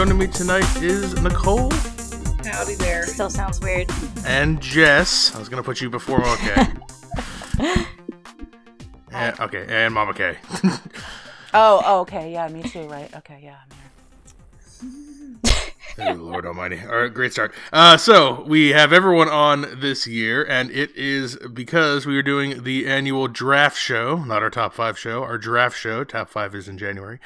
joining me tonight is Nicole Howdy there. Still sounds weird. and Jess. I was gonna put you before Mama K. and, okay, and Mama K. Oh, oh, okay, yeah, me too, right? Okay, yeah, I'm here. Oh, Lord Almighty! All right, great start. Uh, so we have everyone on this year, and it is because we are doing the annual draft show, not our top five show, our draft show. Top five is in January.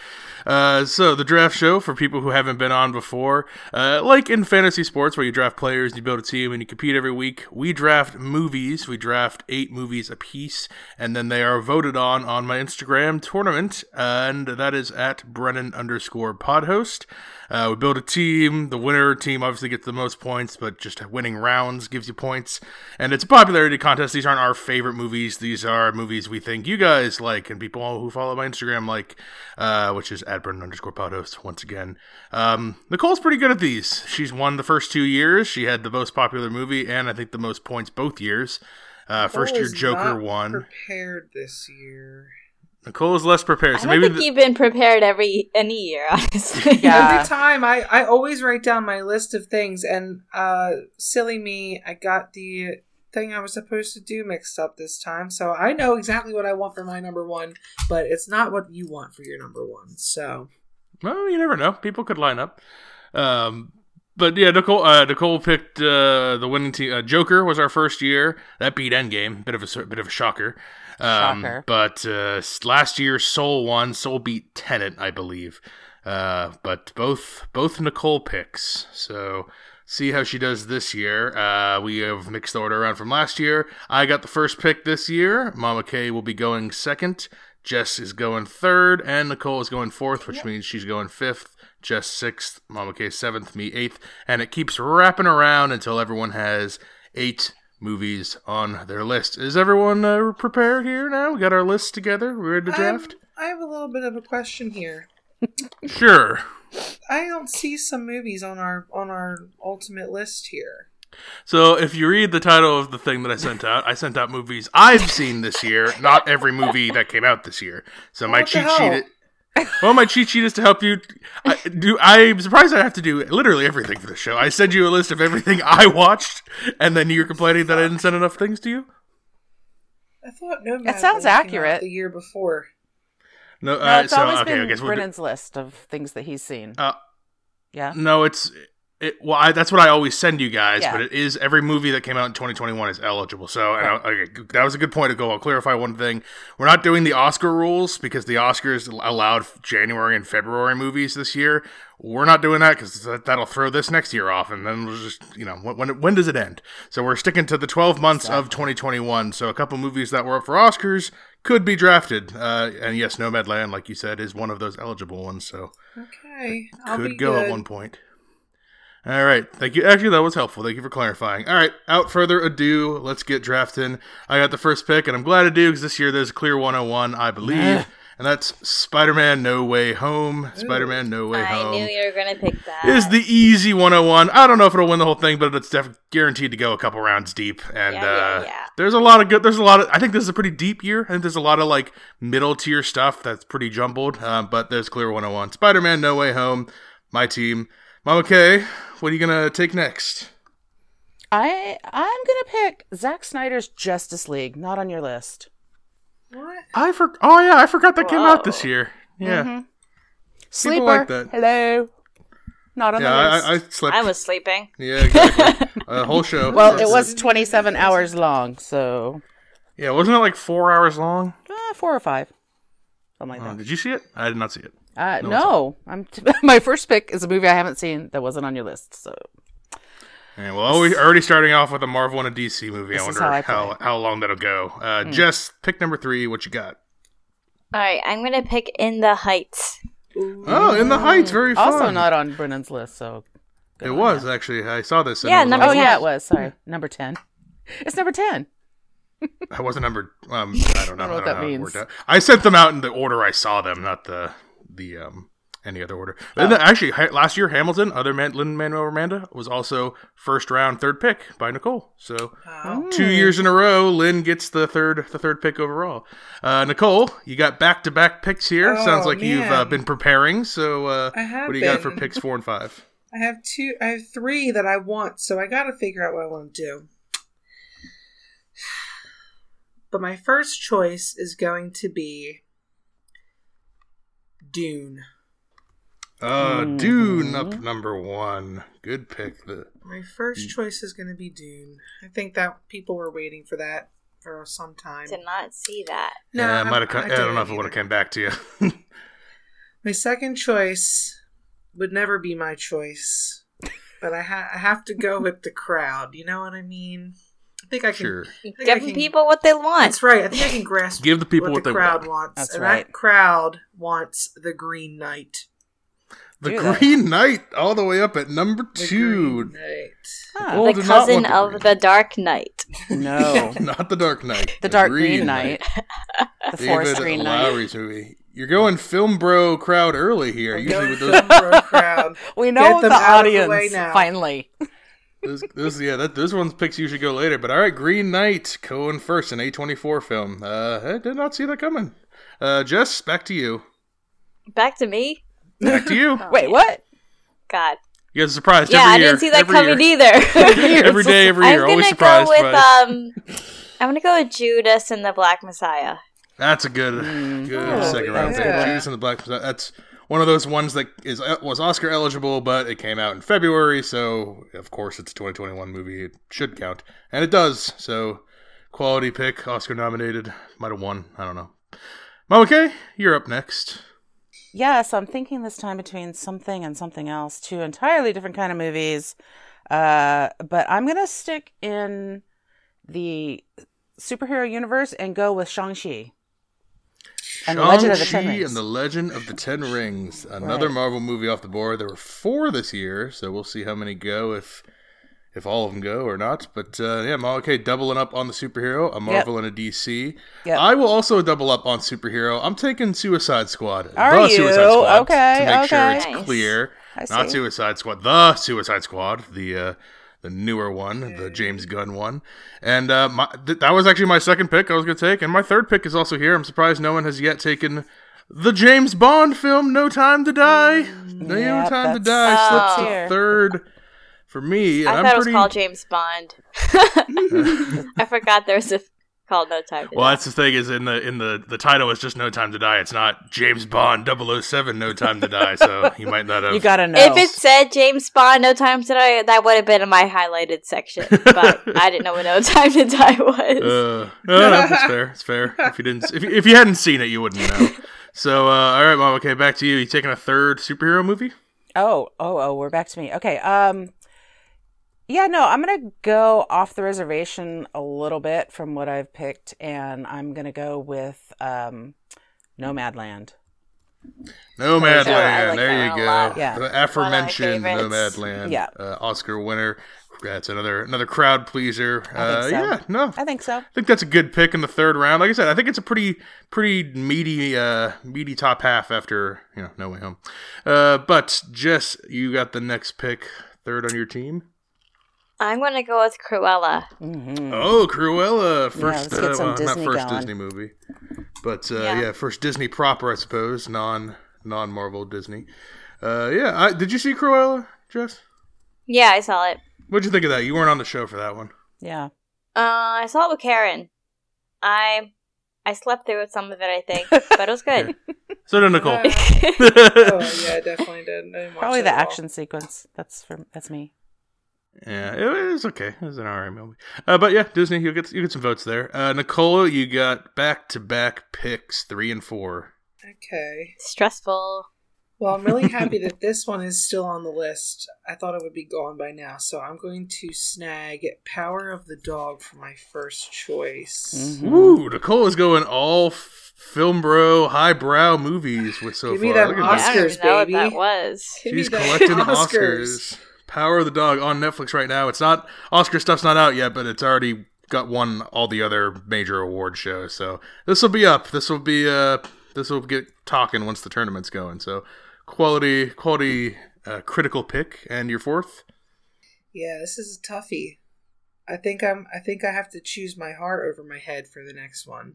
Uh, so the draft show for people who haven't been on before, uh, like in fantasy sports where you draft players, and you build a team, and you compete every week. We draft movies. We draft eight movies a piece, and then they are voted on on my Instagram tournament, and that is at Brennan underscore Podhost. Uh, we build a team. The winner team obviously gets the most points, but just winning rounds gives you points. And it's a popularity contest. These aren't our favorite movies. These are movies we think you guys like and people who follow my Instagram like, uh, which is at Brennan underscore podhost once again. Um, Nicole's pretty good at these. She's won the first two years. She had the most popular movie and I think the most points both years. Uh, first year Joker won. Prepared this year. Nicole is less prepared. I So don't maybe think the- you've been prepared every any year, honestly. Yeah. Every time I, I always write down my list of things, and uh, silly me, I got the thing I was supposed to do mixed up this time. So I know exactly what I want for my number one, but it's not what you want for your number one. So Well, you never know. People could line up. Um, but yeah, Nicole uh, Nicole picked uh, the winning team. Uh, Joker was our first year. That beat Endgame. Bit of a bit of a shocker. Um, Shocker. But uh, last year, Soul won. Soul beat Tenet, I believe. Uh, but both both Nicole picks. So see how she does this year. Uh, we have mixed the order around from last year. I got the first pick this year. Mama K will be going second. Jess is going third, and Nicole is going fourth, which means she's going fifth. Jess sixth, Mama K seventh, me eighth, and it keeps wrapping around until everyone has eight movies on their list. Is everyone uh, prepared here now? We got our lists together. We're ready to draft? I have a little bit of a question here. Sure. I don't see some movies on our on our ultimate list here. So if you read the title of the thing that I sent out, I sent out movies I've seen this year, not every movie that came out this year. So my What cheat sheet. Well, my cheat sheet is to help you. I, do I'm surprised I have to do literally everything for the show. I send you a list of everything I watched, and then you're complaining that I didn't send enough things to you. I thought Nomad. sounds accurate. The year before. No, No, uh, it's so always okay. I been guess we'll do- Brennan's list of things that he's seen. Uh, yeah. No, it's it. Well, I, that's what I always send you guys, Yeah. but it is every movie that came out in 2021 is eligible. So, and I, okay, that was a good point to go. I'll clarify one thing: we're not doing the Oscar rules because the Oscars allowed January and February movies this year. We're not doing that because that, that'll throw this next year off, and then we'll just you know when when, when does it end? So we're sticking to the 12 months of 2021. So a couple movies that were up for Oscars could be drafted, uh, and yes, Nomadland, like you said, is one of those eligible ones. So Okay, could go good. at one point. All right, thank you. Actually, that was helpful. Thank you for clarifying. All right, out further ado, let's get drafting. I got the first pick, and I'm glad I do because this year there's a clear 101, I believe, Meh. and that's Spider-Man: No Way Home. Spider-Man: No Way I Home knew you were gonna pick that. is the easy 101. I don't know if it'll win the whole thing, but it's def- guaranteed to go a couple rounds deep. And Yeah, yeah, uh, yeah. there's a lot of good. There's a lot of. I think this is a pretty deep year. I think there's a lot of like middle tier stuff that's pretty jumbled. Um, but there's clear 101. Spider-Man: No Way Home. My team. Mama K, what are you gonna take next? I I'm gonna pick Zack Snyder's Justice League. Not on your list. What? I for. Oh yeah, I forgot that came out this year. Yeah. Mhm. Sleeper. like that. Hello. Not on Yeah, the list. I, I, I slept. I was sleeping. Yeah, exactly. a whole show. well, it was 27 hours long, so Yeah, wasn't it like four hours long? uh, four or five, something like Oh, that. did you see it? I did not see it. Uh, no, no, I'm t- my first pick is a movie I haven't seen that wasn't on your list. So Yeah, well, we already starting off with a Marvel and a DC movie. I This is wonder how I how, how, long that'll go. Uh, Jess, pick number three. What you got? All right, I'm gonna pick In the Heights. Oh, In the Heights, very fun. also not on Brennan's list. So It was you. actually. I saw this. Yeah, it number Oh yeah, it was. Sorry, number ten. It's number ten. I wasn't number. Um, I don't know. I don't know what I that how it means. worked out. I sent them out in the order I saw them, not the the um any other order. And then actually, last year Hamilton, other Man- Lin Manuel Miranda, was also first round third pick by Nicole. So Wow. two years in a row, Lin gets the third the third pick overall. Uh, Nicole, you got back to back picks here. Oh, Sounds like you've uh, been preparing. So uh, what do you got for picks four and five? I have two. I have three that I want, so I got to figure out what I want to do. But my first choice is going to be Dune. Uh, Dune up number one. Good pick. The My first Mm. choice is going to be Dune. I think that people were waiting for that for some time. Did not see that. No, yeah, it might have. I- come- I I, don't know if it would have came back to you. My second choice would never be my choice, but I, ha- I have to go with the crowd. You know what I mean? I think I can. sure. I think I Give can- people what they want. That's right. I think I can grasp Give the people what, what the they crowd want. wants, That's and right. that crowd wants the Green Knight. The Do that. Green Knight, all the way up at number The two. Green Knight. Huh. Oh, the cousin the of green. the Dark Knight. No. Not the Dark Knight. The Dark Green Knight. The Forest David Green Knight. Lowery's movie. You're going film bro crowd early here. I'm Usually going with those, the bro crowd. We Get know them the out of the audience way now. finally. Those, those yeah, that those ones picks usually go later. But all right, Green Knight Cohen first, an A24 film. Uh, I did not see that coming. Uh, Jess, back to you. Back to me. Back to you. Oh, Wait, what? God. You guys are surprised Yeah, every I year. didn't see that every coming year. either. Every day, every year. I'm Always gonna surprised go with by. um. I'm gonna go with Judas and the Black Messiah. That's a good, Mm. good Oh, second round pick. yeah. Judas and the Black Messiah. That's one of those ones that is uh, was Oscar eligible, but it came out in February, so of course it's a 2021 movie. It should count, and it does. So quality pick, Oscar nominated, might have won. I don't know. Mama K, you're up next. Yeah, so I'm thinking this time between something and something else, two entirely different kind of movies. Uh, but I'm gonna stick in the superhero universe and go with Shang-Chi. And the Legend of the Ten Rings. and the Legend of the Ten Rings. Another Right. Marvel movie off the board. There were four this year, so we'll see how many go if if all of them go or not. But uh, yeah, okay, doubling up on the superhero, a Marvel and a DC. Yep. I will also double up on superhero. I'm taking Suicide Squad. Are the you? Suicide Squad. Okay, To make sure it's Nice. clear. I Not. Suicide Squad. The Suicide Squad. The uh, the newer one, the James Gunn one, and uh, my, th- that was actually my second pick. I was going to take, and my third pick is also here. I'm surprised no one has yet taken the James Bond film, No Time to Die. no Yep, Time to Die slips Oh. to third for me. And I thought it was pretty. called James Bond. I forgot there was a called No Time to Die. well, Die. that's the thing is in the in the the title is just No Time to Die. It's not James Bond 007 No Time to Die. So you might not have. You gotta know. If it said James Bond, No Time to Die, that would have been in my highlighted section. But I didn't know what No Time to Die was. Uh, no, no, it's fair. It's fair. If you didn't, if, you- if you hadn't seen it, you wouldn't know. So, uh, all right, mom. Okay, back to you. You taking a third superhero movie? Oh, oh, oh, we're back to me. Okay. Um yeah, no, I'm going to go off the reservation a little bit from what I've picked and I'm going to go with um Nomadland. Nomadland. I like there you go. Yeah. The aforementioned One of. Nomadland. Yeah. Uh, Oscar winner. That's another another crowd pleaser. Uh, so. Yeah. No. I think so. I think that's a good pick in the third round. Like I said, I think it's a pretty pretty meaty uh meaty top half after you know No Way Home. Uh, but Jess, you got the next pick, third on your team. I'm going to go with Cruella. Mhm. Oh, Cruella! First, let's get uh, some well, not Disney first going. Disney movie, but uh, yeah. Yeah. first Disney proper, I suppose, non non Marvel Disney. Uh, yeah, I, did you see Cruella, Jess? Yeah, I saw it. What'd you think of that? You weren't on the show for that one. Yeah. Uh, I saw it with Karen. I I slept through some of it, I think, but it was good. So did Nicole. Oh yeah, I definitely did. I Probably the action sequence. That's for that's me. Yeah, it, it was okay. It was an alright movie. Uh, but yeah, Disney, you get you get some votes there. Uh, Nicole, you got back to back picks, three and four. Okay. Stressful. Well, I'm really happy that this one is still on the list. I thought it would be gone by now, so I'm going to snag Power of the Dog for my first choice. Mhm. Woo! Nicole is going all f- film bro, highbrow movies with so Give me far. them Look that. I don't Oscars, even know what baby. that was. Give me She's the collecting Oscars. Power of the Dog on Netflix right now. It's not Oscar stuff's not out yet, but it's already got won all the other major award shows. So this will be up. This will be uh this will get talking once the tournament's going. So quality quality uh, critical pick. And your fourth? Yeah, this is a toughie. I think I'm. I think I have to choose my heart over my head for the next one.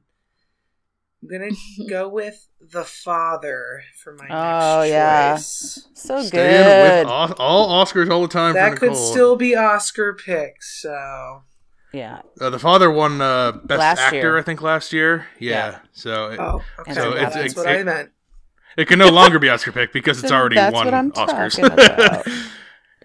I'm gonna go with the father for my Oh, next yeah. choice. So Staying good. with all, all Oscars all the time That for could still be Oscar picks. So yeah. Uh, the father won uh, best Last actor, year. I think, last year. Yeah, Yeah. so it, oh, okay. So it's- that's it- what it- I meant. it can no longer be Oscar pick because it's already that's won what I'm Oscars.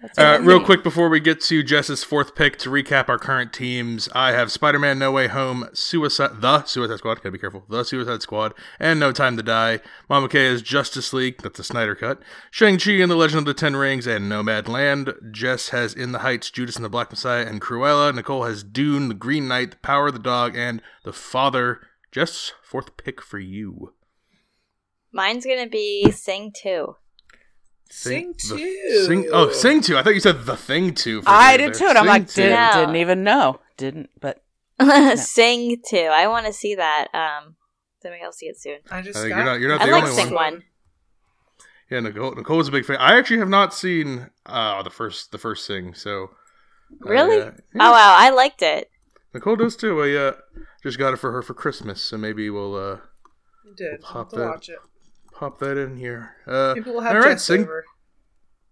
talking about. That's Uh, real quick before we get to Jess's fourth pick to recap our current teams, I have Spider-Man: No Way Home, Suicide, the Suicide Squad. Gotta be careful. The Suicide Squad and No Time to Die. Mama K is Justice League. That's the Snyder cut. Shang Chi and the Legend of the Ten Rings and Nomadland. Jess has In the Heights, Judas and the Black Messiah, and Cruella. Nicole has Dune, The Green Knight, The Power of the Dog, and The Father. Jess, fourth pick for you. Mine's gonna be Sing 2. Sing the- two. Sing, oh, Sing two. I thought you said the thing two. for a I did too, and I'm like, two. did, No. didn't even know. Didn't, but Sing 2. I want to see that. Um, then we will see it soon. I just I think got you're not- you're not I the like only Sing one. 1. Yeah, Nicole. Nicole's a big fan. I actually have not seen uh, the first the first Sing. So Really? uh, Oh wow, I liked it. Nicole does too. I uh, just got it for her for Christmas, so maybe we'll uh, I did. I'll Pop have to that. watch it. Pop that in here. Uh, Maybe we'll have all right, Sing. over.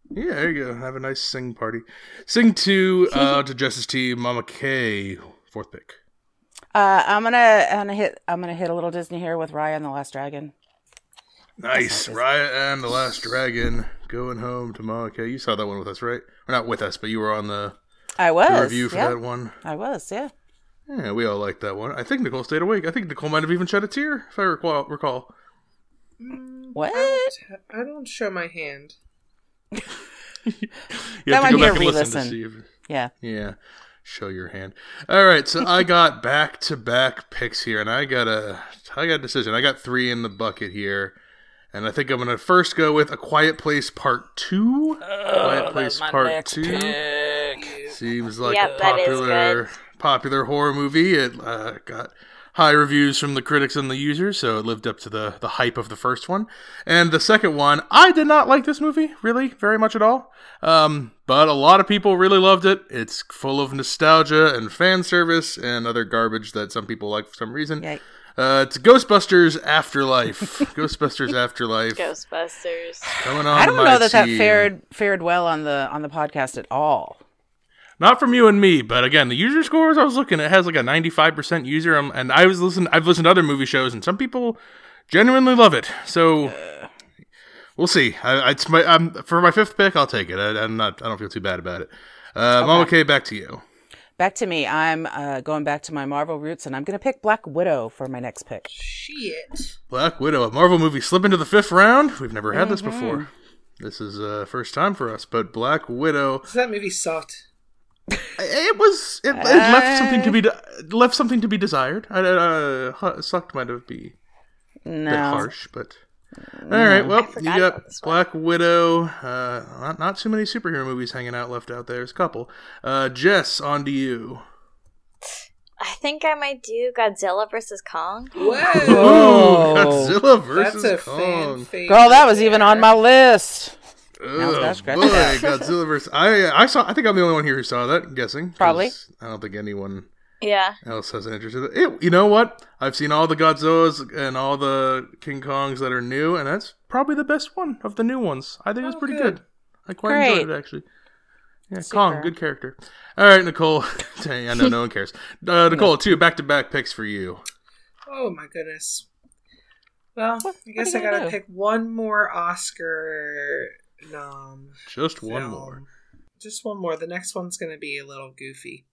Yeah, there you go. Have a nice Sing party. Sing to uh, to Jess's team. Mama K, fourth pick. uh, I'm gonna, I'm gonna hit, I'm gonna hit a little Disney here with Raya and the Last Dragon. Nice. That's Raya and the Last Dragon going home to Mama K. You saw that one with us, right? Or not with us, but you were on the, I the was, review for yeah, that one. I was, yeah. Yeah, we all liked that one. I think Nicole stayed awake. I think Nicole might have even shed a tear, if I recall. recall. What? I don't, I don't show my hand. You That have to go back and listen to see if. Yeah. Yeah, show your hand. All right, so I got back to back picks here, and I got a, I got a decision. I got three in the bucket here, and I think I'm gonna first go with A Quiet Place Part Two. Quiet Place Part Two seems like Yep, a popular popular horror movie. It uh, got high reviews from the critics and the users, so it lived up to the the hype of the first one. And the second one, I did not like this movie really very much at all. Um, but a lot of people really loved it. It's full of nostalgia and fan service and other garbage that some people like for some reason. Yay. Uh, it's Ghostbusters Afterlife. Ghostbusters Afterlife Ghostbusters. coming on. I don't my know that that fared fared well on the on the podcast at all. Not from you and me, but again, the user scores I was looking, it has like a 95% user, um, and I was listening. I've listened to other movie shows, and some people genuinely love it. So we'll see. I, it's my um, for my fifth pick. I'll take it. I, I'm not. I don't feel too bad about it. Uh, Mama K, back to you. Back to me. I'm uh, going back to my Marvel roots, and I'm going to pick Black Widow for my next pick. Shit. Black Widow, a Marvel movie, slip into the fifth round. We've never had this Mm-hmm. before. This is uh, first time for us, but Black Widow. So that movie sucked. It was. It, it left something to be de- left something to be desired. I, uh, sucked might have be bit No, harsh, but all right. Well, you got about this one. Black Widow. Uh, not not too many superhero movies hanging out left out there. There's a couple. Uh, Jess, on to you. I think I might do Godzilla versus Kong. Whoa. Ooh, Godzilla That's versus a Kong. fan girl, that was even on my list. Oh, it's got boy. Godzilla versus. I I saw. I think I'm the only one here who saw that. I'm guessing 'cause Probably. I don't think anyone Yeah. else has an interest in it. it. You know what? I've seen all the Godzillas and all the King Kongs that are new, and that's probably the best one of the new ones. I think it was pretty good. good. I quite enjoyed it actually. Yeah, Kong, good character. All right, Nicole. Dang, I know no one cares. Uh, Nicole, two back-to-back picks for you. Oh my goodness. Well, What- I guess I gotta do? pick one more Oscar nom. Just one more. Just one more. The next one's gonna be a little goofy.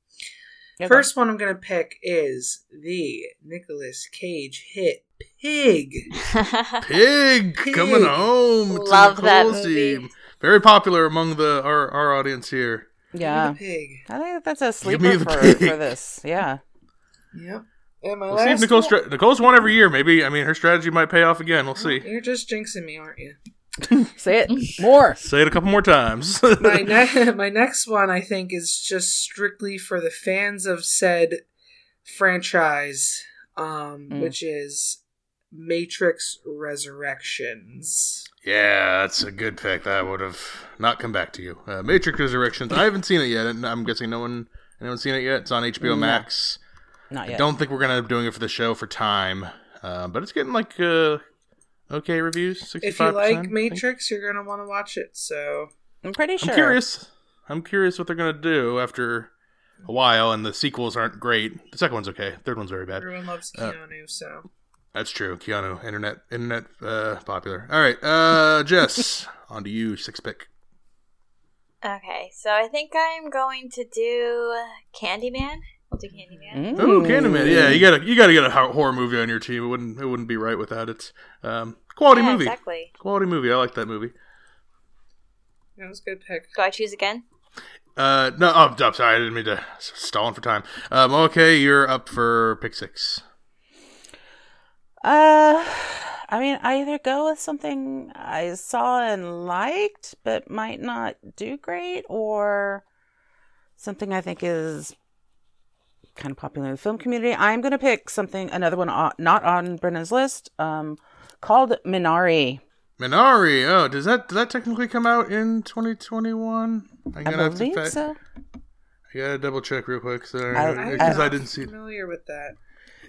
Okay. First one I'm gonna pick is the Nicolas Cage hit Pig. Pig coming Pig. home. to Love that movie. team. Very popular among the our, our audience here. yeah, Pig. I think that's a me sleeper for, for this. Yeah, Yep. And my We'll see if Nicole's one- stra- Nicole's won every year. Maybe I mean her strategy might pay off again. We'll see. You're just jinxing me, aren't you? say it more. Say it a couple more times. my ne- my next one I think is just strictly for the fans of said franchise, um, Mm. which is Matrix Resurrections. Yeah, that's a good pick. That would have not come back to you. Uh, Matrix Resurrections. I haven't seen it yet, and I'm guessing no one anyone's seen it yet. It's on HBO No. Max. Not I yet. don't think we're gonna be doing it for the show for time, uh, but it's getting like uh, okay reviews. 65%, If you like. Matrix, you're gonna want to watch it. So I'm pretty sure. I'm curious. I'm curious what they're gonna do after a while, and the sequels aren't great. The second one's okay. Third one's very bad. everyone loves Uh, Keanu. so That's true. Keanu, internet, internet, uh, popular. All right, uh, Jess, on to you. Six pick. Okay, so I think I'm going to do Candyman. We'll do Candyman. Oh, Mm. Candyman. Yeah, you gotta you gotta get a horror movie on your team. It wouldn't it wouldn't be right without it. Um, quality Yeah, movie. Exactly. Quality movie. I like that movie. that was a good pick. Do I choose again? Uh, no, oh, I'm sorry. I didn't mean to s- stalling for time. Um, okay, you're up for pick six. Uh, I mean, I either go with something I saw and liked, but might not do great, or something I think is kind of popular in the film community. I'm going to pick something, another one on, not on Brennan's list, um, called Minari. Minari. Oh, does that does that technically come out in 2021? I'm I gonna have to. believe fa- so. I gotta double check real quick. Sorry, because I- I, didn't see. Familiar with that?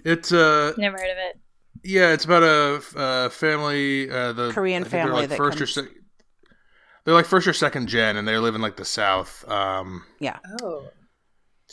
It's uh, Never heard of it. yeah, it's about a uh, family. Uh, the Korean I think they're, family like that first or comes- sec- They're like first or second gen, and they live in like the south. Um, Yeah. Oh,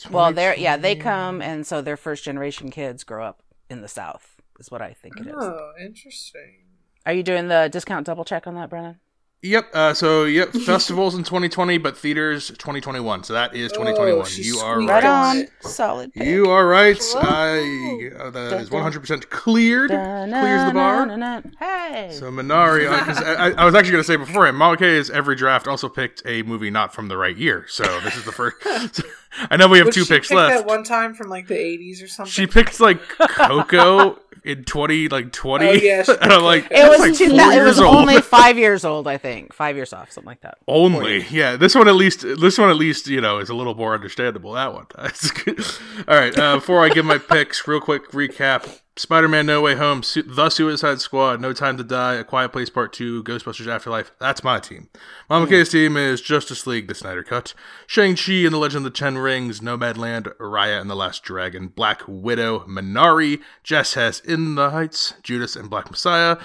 Well, they're yeah, they come, and so their first generation kids grow up in the South. Is what I think it is. oh, interesting. Are you doing the discount double check on that, Brennan? Yep. Uh, so yep, festivals in 2020, but theaters 2021. So that is 2021. Oh, you are right. Right on. Solid. Pick. You are right. I uh, that is 100 percent cleared. Clears the bar. Da-na-na-na-na. Hey. So Minari, because I, I, I was actually going to say before beforehand, Mama K's every draft also picked a movie not from the right year. So this is the first. I know we have Would two she picks pick left. That one time from like the '80s or something. She picked like Coco in 20 like 20. Oh, yeah, and I'm like, it was like two, four it years was old. only five years old, I think. Five years off, something like that. Only, yeah. This one at least, this one at least, you know, is a little more understandable. That one. All right. Uh, before I give my picks, real quick recap: Spider-Man: No Way Home, Su- The Suicide Squad, No Time to Die, A Quiet Place Part Two, Ghostbusters Afterlife. That's my team. Mama hmm. K's team is Justice League: The Snyder Cut, Shang Chi and the Legend of the Ten Rings, Nomadland, Raya and the Last Dragon, Black Widow, Minari, Jess has In the Heights, Judas and Black Messiah.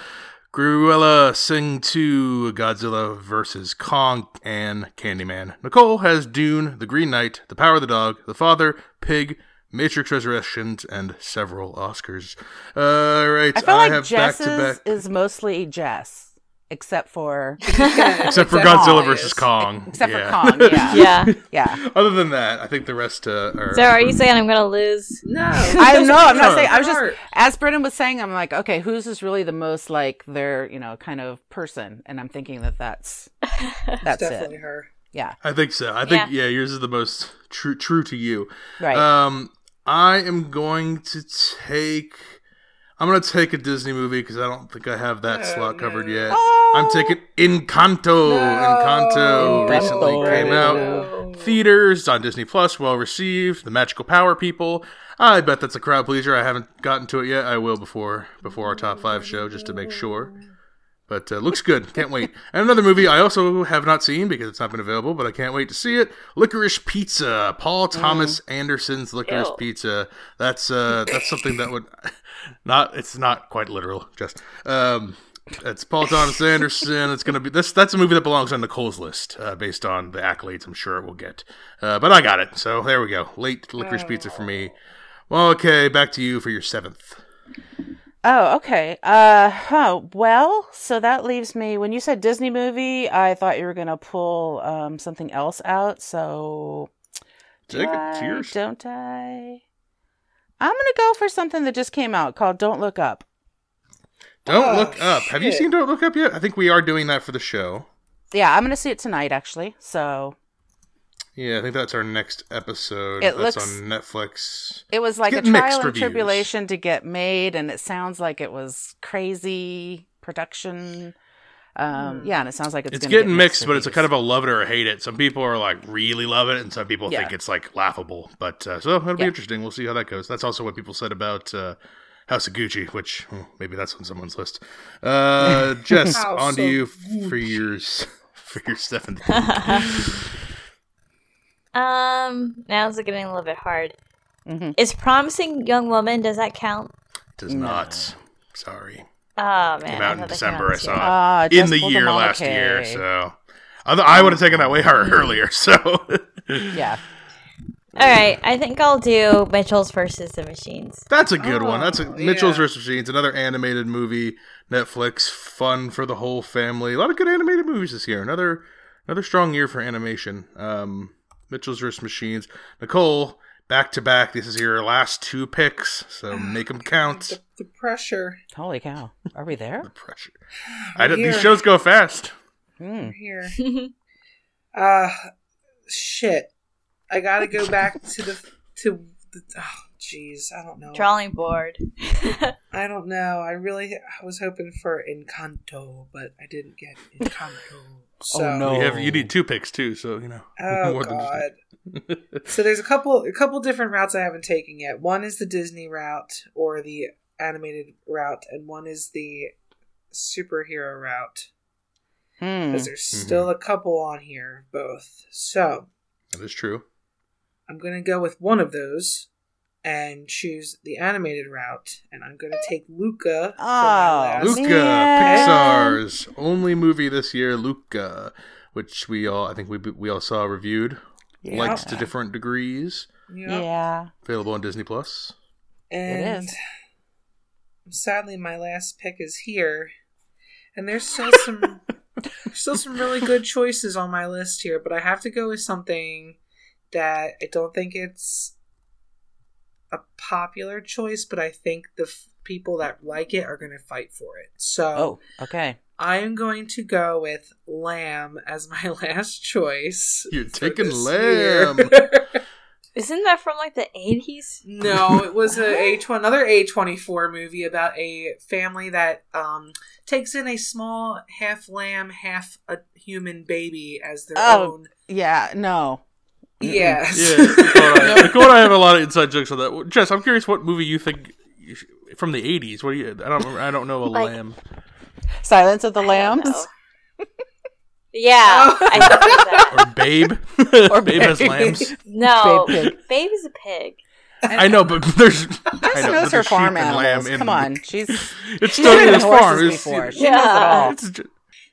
Cruella Sing 2, Godzilla vs. Kong, and Candyman. Nicole has Dune, The Green Knight, The Power of the Dog, The Father, Pig, Matrix Resurrections, and several Oscars. All right, I feel like have Jess's back-to-back- is mostly Jess, except for Except for Godzilla Kong vs. is. Kong. except Yeah. for Kong. Yeah, Yeah. yeah. Other than that, I think the rest uh, are. So are you saying I'm gonna lose? No, I know. I'm not saying. I was just as Brennan was saying. I'm like, okay, whose is really the most like their, you know, kind of person? And I'm thinking that that's that's definitely it. her. Yeah, I think so. I think yeah. yours is the most true true to you. right. Um, I am going to take. I'm gonna take a Disney movie because I don't think I have that slot covered no. yet. Oh! I'm taking Encanto. Encanto No. recently No. came out. Theaters on Disney Plus, well received. The Magical Power people. I bet that's a crowd pleaser. I haven't gotten to it yet. I will before before our top five show just to make sure. But uh, looks good. Can't wait. And another movie I also have not seen because it's not been available, but I can't wait to see it. Licorice Pizza. Paul Thomas Anderson's Licorice Ew. Pizza. That's uh that's something that would not it's not quite literal, just um it's Paul Thomas Anderson. It's gonna be this. That's a movie that belongs on Nicole's list, uh, based on the accolades I'm sure it will get. Uh, but I got it, so there we go. Late licorice pizza for me. Well, okay, back to you for your seventh. Oh, okay. Uh, huh. Well, so that leaves me. When you said Disney movie, I thought you were gonna pull um something else out. So do Take it. I, Cheers. Don't I? I'm gonna go for something that just came out called "Don't Look Up." Don't Oh, look up. Have you seen Don't Look Up yet? I think we are doing that for the show. Yeah, I'm gonna see it tonight, actually. So Yeah, I think that's our next episode. It that's looks- on Netflix. it was like a trial and reviews. tribulation to get made, and it sounds like it was crazy production. Um, yeah, and it sounds like it's, It's gonna getting get mixed, but it's a kind of a love it or hate it. Some people are like really love it, and some people Yeah. think it's like laughable. But uh, so it'll be Yeah. interesting. We'll see how that goes. That's also what people said about uh, House of Gucci, which hmm, maybe that's on someone's list. Uh, Jess, House on to you f- for yours for your seventh. um, now it's getting a little bit hard. Mm-hmm. Is promising young woman? Does that count? Does not. Sorry. Oh man, Came out in December. I saw it Ah, in the year them last year. So I, th- I would have taken that way hard earlier. So Yeah. All right, I think I'll do Mitchell's versus the Machines. that's a good one. Oh, That's a Mitchell's yeah. vs. Machines, another animated movie. Netflix, fun for the whole family. A lot of good animated movies this year. Another another strong year for animation. Um, Mitchell's vs. Machines. Nicole, back to back. This is your last two picks, so make them count. The, the pressure Holy cow. Are we there? The pressure. I don't, these shows go fast. Hmm. here. Uh, shit. I gotta go back to the to the. Oh, jeez, I don't know. Drawing board. I don't know. I really I was hoping for Encanto, but I didn't get Encanto. So, Oh, no. You, have, you need two picks too, so you know. Oh more than god. so there's a couple a couple different routes I haven't taken yet. One is the Disney route or the animated route, and one is the superhero route. Hmm. Because there's still a couple on here, both. So That is true. I'm gonna go with one of those and choose the animated route, and I'm gonna take Luca. for my Oh, last- Luca, Man. Pixar's only movie this year, Luca, which we all I think we we all saw reviewed, Yeah. liked to different degrees. Yep. Yeah. Available on Disney Plus. And is. sadly, my last pick is here, and there's still some there's still some really good choices on my list here, but I have to go with something that I don't think it's a popular choice, but I think the f- people that like it are going to fight for it. So Oh, okay. I am going to go with Lamb as my last choice. You're taking. Lamb. Isn't that from like the eighties? No, it was a A another A twenty four movie about a family that um, takes in a small half lamb, half a human baby as their Oh. own. Yeah, no. Yes. Yeah, Nicole I, Nicole and I have a lot of inside jokes on that. Jess, I'm curious what movie you think you sh- from the '80s. What do you? I don't. remember- I don't know a Like- lamb. Silence of the I Lambs. Yeah, Oh. I think it's that. Or Babe. Or Babe has lambs. No, Babe pig. Babe is a pig. I know, but there's. I Jess know, but knows her farm sheep and lamb animals. in Come on, she's It's she's still been his horses farm. It's, before. She Yeah. knows it all. it's ju-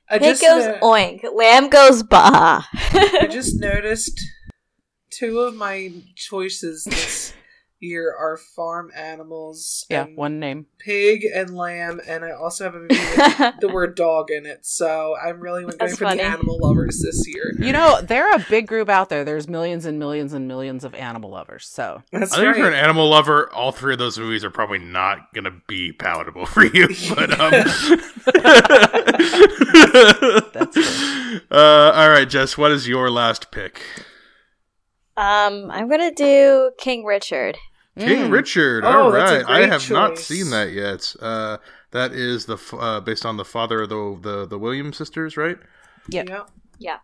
I Pig just goes uh, oink, lamb goes bah. I just noticed two of my choices this year are farm animals. Yeah, and one name. pig and lamb, and I also have a movie with the word dog in it. So I'm really going That's for funny. the animal lovers this year. You know, they're a big group out there. There's millions and millions and millions of animal lovers. So That's I think if you're an animal lover, all three of those movies are probably not going to be palatable for you. But um, That's true. uh, all right, Jess, what is your last pick? Um, I'm gonna do King Richard. King Mm. Richard. Oh, all that's a right, I great have not seen that yet. Uh, that is the f- uh, based on the father of the the the Williams sisters, right? Yep. Yep. Yeah.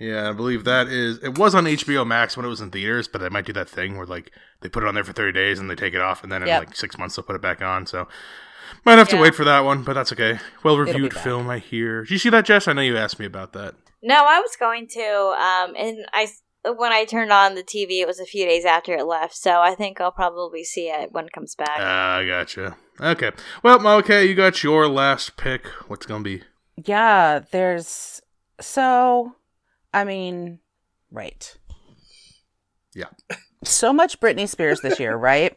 Yeah, I believe that is. It was on HBO Max when it was in theaters, but they might do that thing where like they put it on there for thirty days and they take it off, and then in like six months they'll put it back on. So might have to wait for that one, but that's okay. Well be reviewed back. film, I hear. Did you see that, Jess? I know you asked me about that. No, I was going to. Um, and I when I turned on the TV, it was a few days after it left, so I think I'll probably see it when it comes back. Ah, I gotcha. Okay. Well, okay, you got your last pick. What's gonna be? Yeah, there's so I mean, right. Yeah. So much Britney Spears this year, right?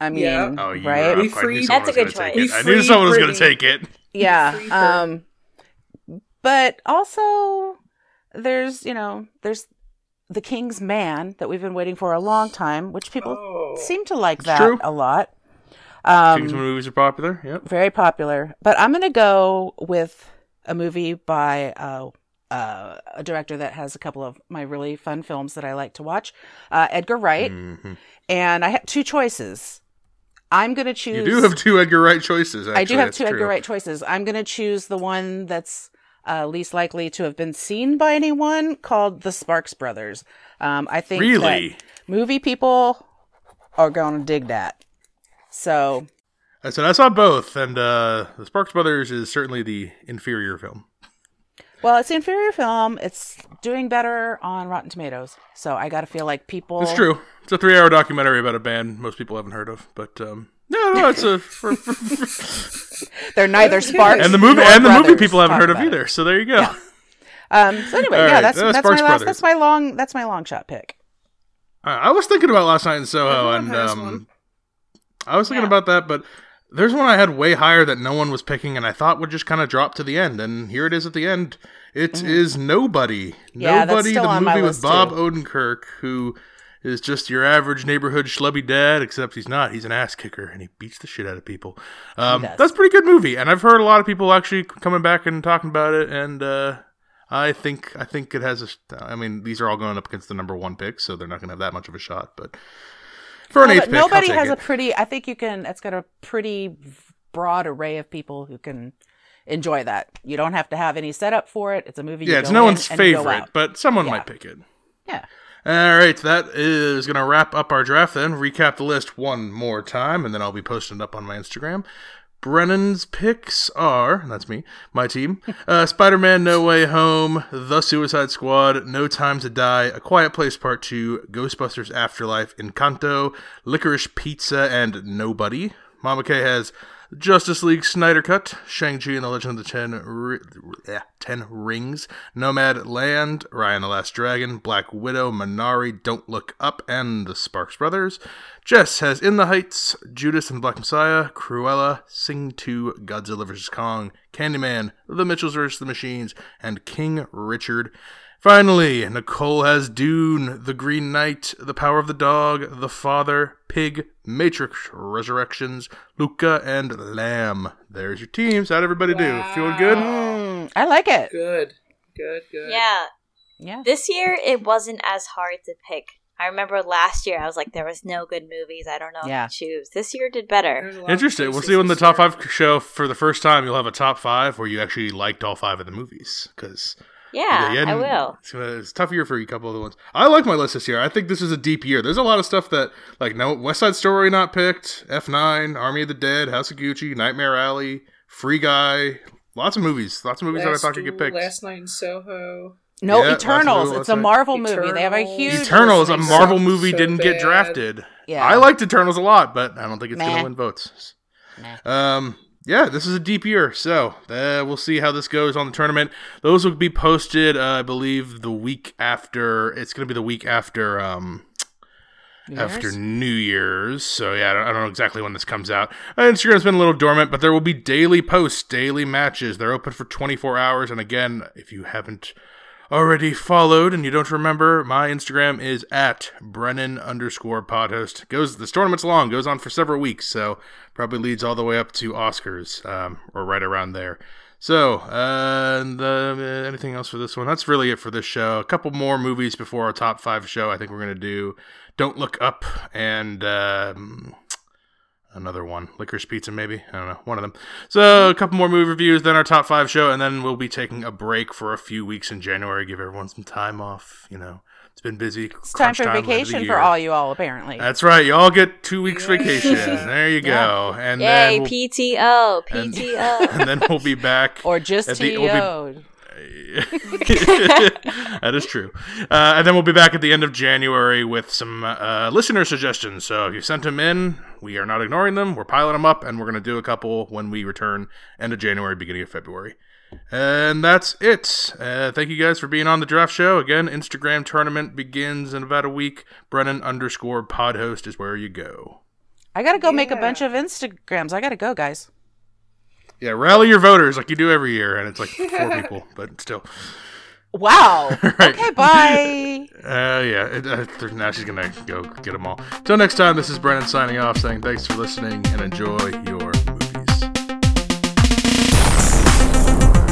I mean, Yeah. Oh, right? were We up. I knew freed- someone That's a good choice. I We knew someone was gonna take it. yeah. Um but also there's, you know, there's The King's Man that we've been waiting for a long time, which people Oh. seem to like that true. a lot. Um Kingsman movies are popular. Yep. very popular. But I'm going to go with a movie by uh, uh, a director that has a couple of my really fun films that I like to watch, uh, Edgar Wright. Mhm. And I have two choices. I'm going to choose. You do have two Edgar Wright choices. Actually. I do have That's two Edgar. Wright choices. I'm going to choose the one that's uh, least likely to have been seen by anyone, called The Sparks Brothers. Um, I think Really? that movie people are going to dig that. So I said I saw both, and uh, the Sparks Brothers is certainly the inferior film. Well, it's the inferior film. It's doing better on Rotten Tomatoes. So I got to feel like people. It's true. It's a three-hour documentary about a band most people haven't heard of, but um, no, no, it's a for, for, for- They're neither Sparks and the movie and the movie people haven't heard of about it. either. So there you go. Yeah. Um, so anyway, All yeah, right, that's uh, that's Sparks my last. Brothers. That's my long. That's my long shot pick. Uh, I was thinking about last night in Soho, and um. I was thinking Yeah. about that, but there's one I had way higher that no one was picking, and I thought would just kind of drop to the end, and here it is at the end. It is Nobody. Yeah, that's Nobody, still the on my movie with Bob too. Odenkirk, who is just your average neighborhood schlubby dad, except he's not. He's an ass kicker, and he beats the shit out of people. Um, that's a pretty good movie, and I've heard a lot of people actually coming back and talking about it, and uh, I think I think it has a. I mean, these are all going up against the number one pick, so they're not going to have that much of a shot, but. For an Well, eighth pick, nobody has it. a pretty. I think you can. It's got a pretty broad array of people who can enjoy that. You don't have to have any setup for it. It's a movie. you Yeah, it's no one's and you go favorite, but someone Yeah. might pick it. yeah. All right, that is going to wrap up our draft then. Recap the list one more time, and then I'll be posting it up on my Instagram. Brennan's picks are, that's me, my team, uh, Spider Man No Way Home, The Suicide Squad, No Time to Die, A Quiet Place Part 2, Ghostbusters Afterlife, Encanto, Licorice Pizza, and Nobody. Mama K has Justice League Snyder Cut, Shang-Chi and the Legend of the Ten, Ten Rings, Nomadland, Ryan the Last Dragon, Black Widow, Minari, Don't Look Up, and the Sparks Brothers. Jess has In the Heights, Judas and the Black Messiah, Cruella, Sing 2, Godzilla vs. Kong, Candyman, The Mitchells vs. the Machines, and King Richard. Finally, Nicole has Dune, The Green Knight, The Power of the Dog, The Father, Pig, Matrix Resurrections, Luca, and Lamb. There's your teams. How'd everybody do? Feeling good? Mm, I like it. Good. Good, good. Yeah, Yeah. this year it wasn't as hard to pick. I remember last year I was like, there was no good movies. I don't know Yeah. what to choose. This year did better. There's a lot of Interesting. We'll see when the top five show for the first time. You'll have a top five where you actually liked all five of the movies because Yeah, you I will. It's, gonna- it's a tough year for a couple of the ones. I like my list this year. I think this is a deep year. There's a lot of stuff that like no West Side Story not picked, F9, Army of the Dead, House of Gucci, Nightmare Alley, Free Guy. Lots of movies. Lots of movies that I Last thought could get picked. Last night in Soho. No, Yeah, Eternals. It's a that's right. Marvel movie. They have a huge. Eternals, a Marvel sucked movie, so didn't get drafted. Yeah. I liked Eternals a lot, but I don't think it's going to win votes. Nah. Um, yeah, this is a deep year, so uh, we'll see how this goes on the tournament. Those will be posted, uh, I believe, the week after. It's going to be the week after. Um, New after Year's? New Year's. So yeah, I don't, I don't know exactly when this comes out. Uh, Instagram's been a little dormant, but there will be daily posts, daily matches. They're open for 24 hours. And again, if you haven't already followed and you don't remember, my Instagram is at Brennan underscore podhost. Goes this tournament's long, goes on for several weeks, so probably leads all the way up to Oscars, um, or right around there. So, uh, uh, anything else for this one? That's really it for this show. A couple more movies before our top five show. I think we're gonna do "Don't Look Up" and um, another one, "Licorice Pizza," maybe. I don't know, one of them. So, a couple more movie reviews, then our top five show, and then we'll be taking a break for a few weeks in January. Give everyone some time off. You know, it's been busy. It's time for vacation for all you all, apparently. That's right. You all get two weeks vacation. There you Yeah. go. And Yay, then we'll, PTO, and- PTO. and then we'll be back. or just At the- we'll be- TO'd. that is true. Uh, and then we'll be back at the end of January with some uh, listener suggestions. So if you sent them in, we are not ignoring them. We're piling them up, and we're going to do a couple when we return end of January, beginning of February. And that's it. Uh, thank you guys for being on the draft show. Again, Instagram tournament begins in about a week. Brennan underscore podhost is where you go. I gotta go make a bunch of Instagrams. I gotta go, guys. Yeah, rally your voters like you do every year, and it's like four people, but still. Wow. Right. Okay, bye. Uh, yeah. It, uh, now she's gonna go get them all. Till next time, this is Brennan signing off, saying thanks for listening and enjoy your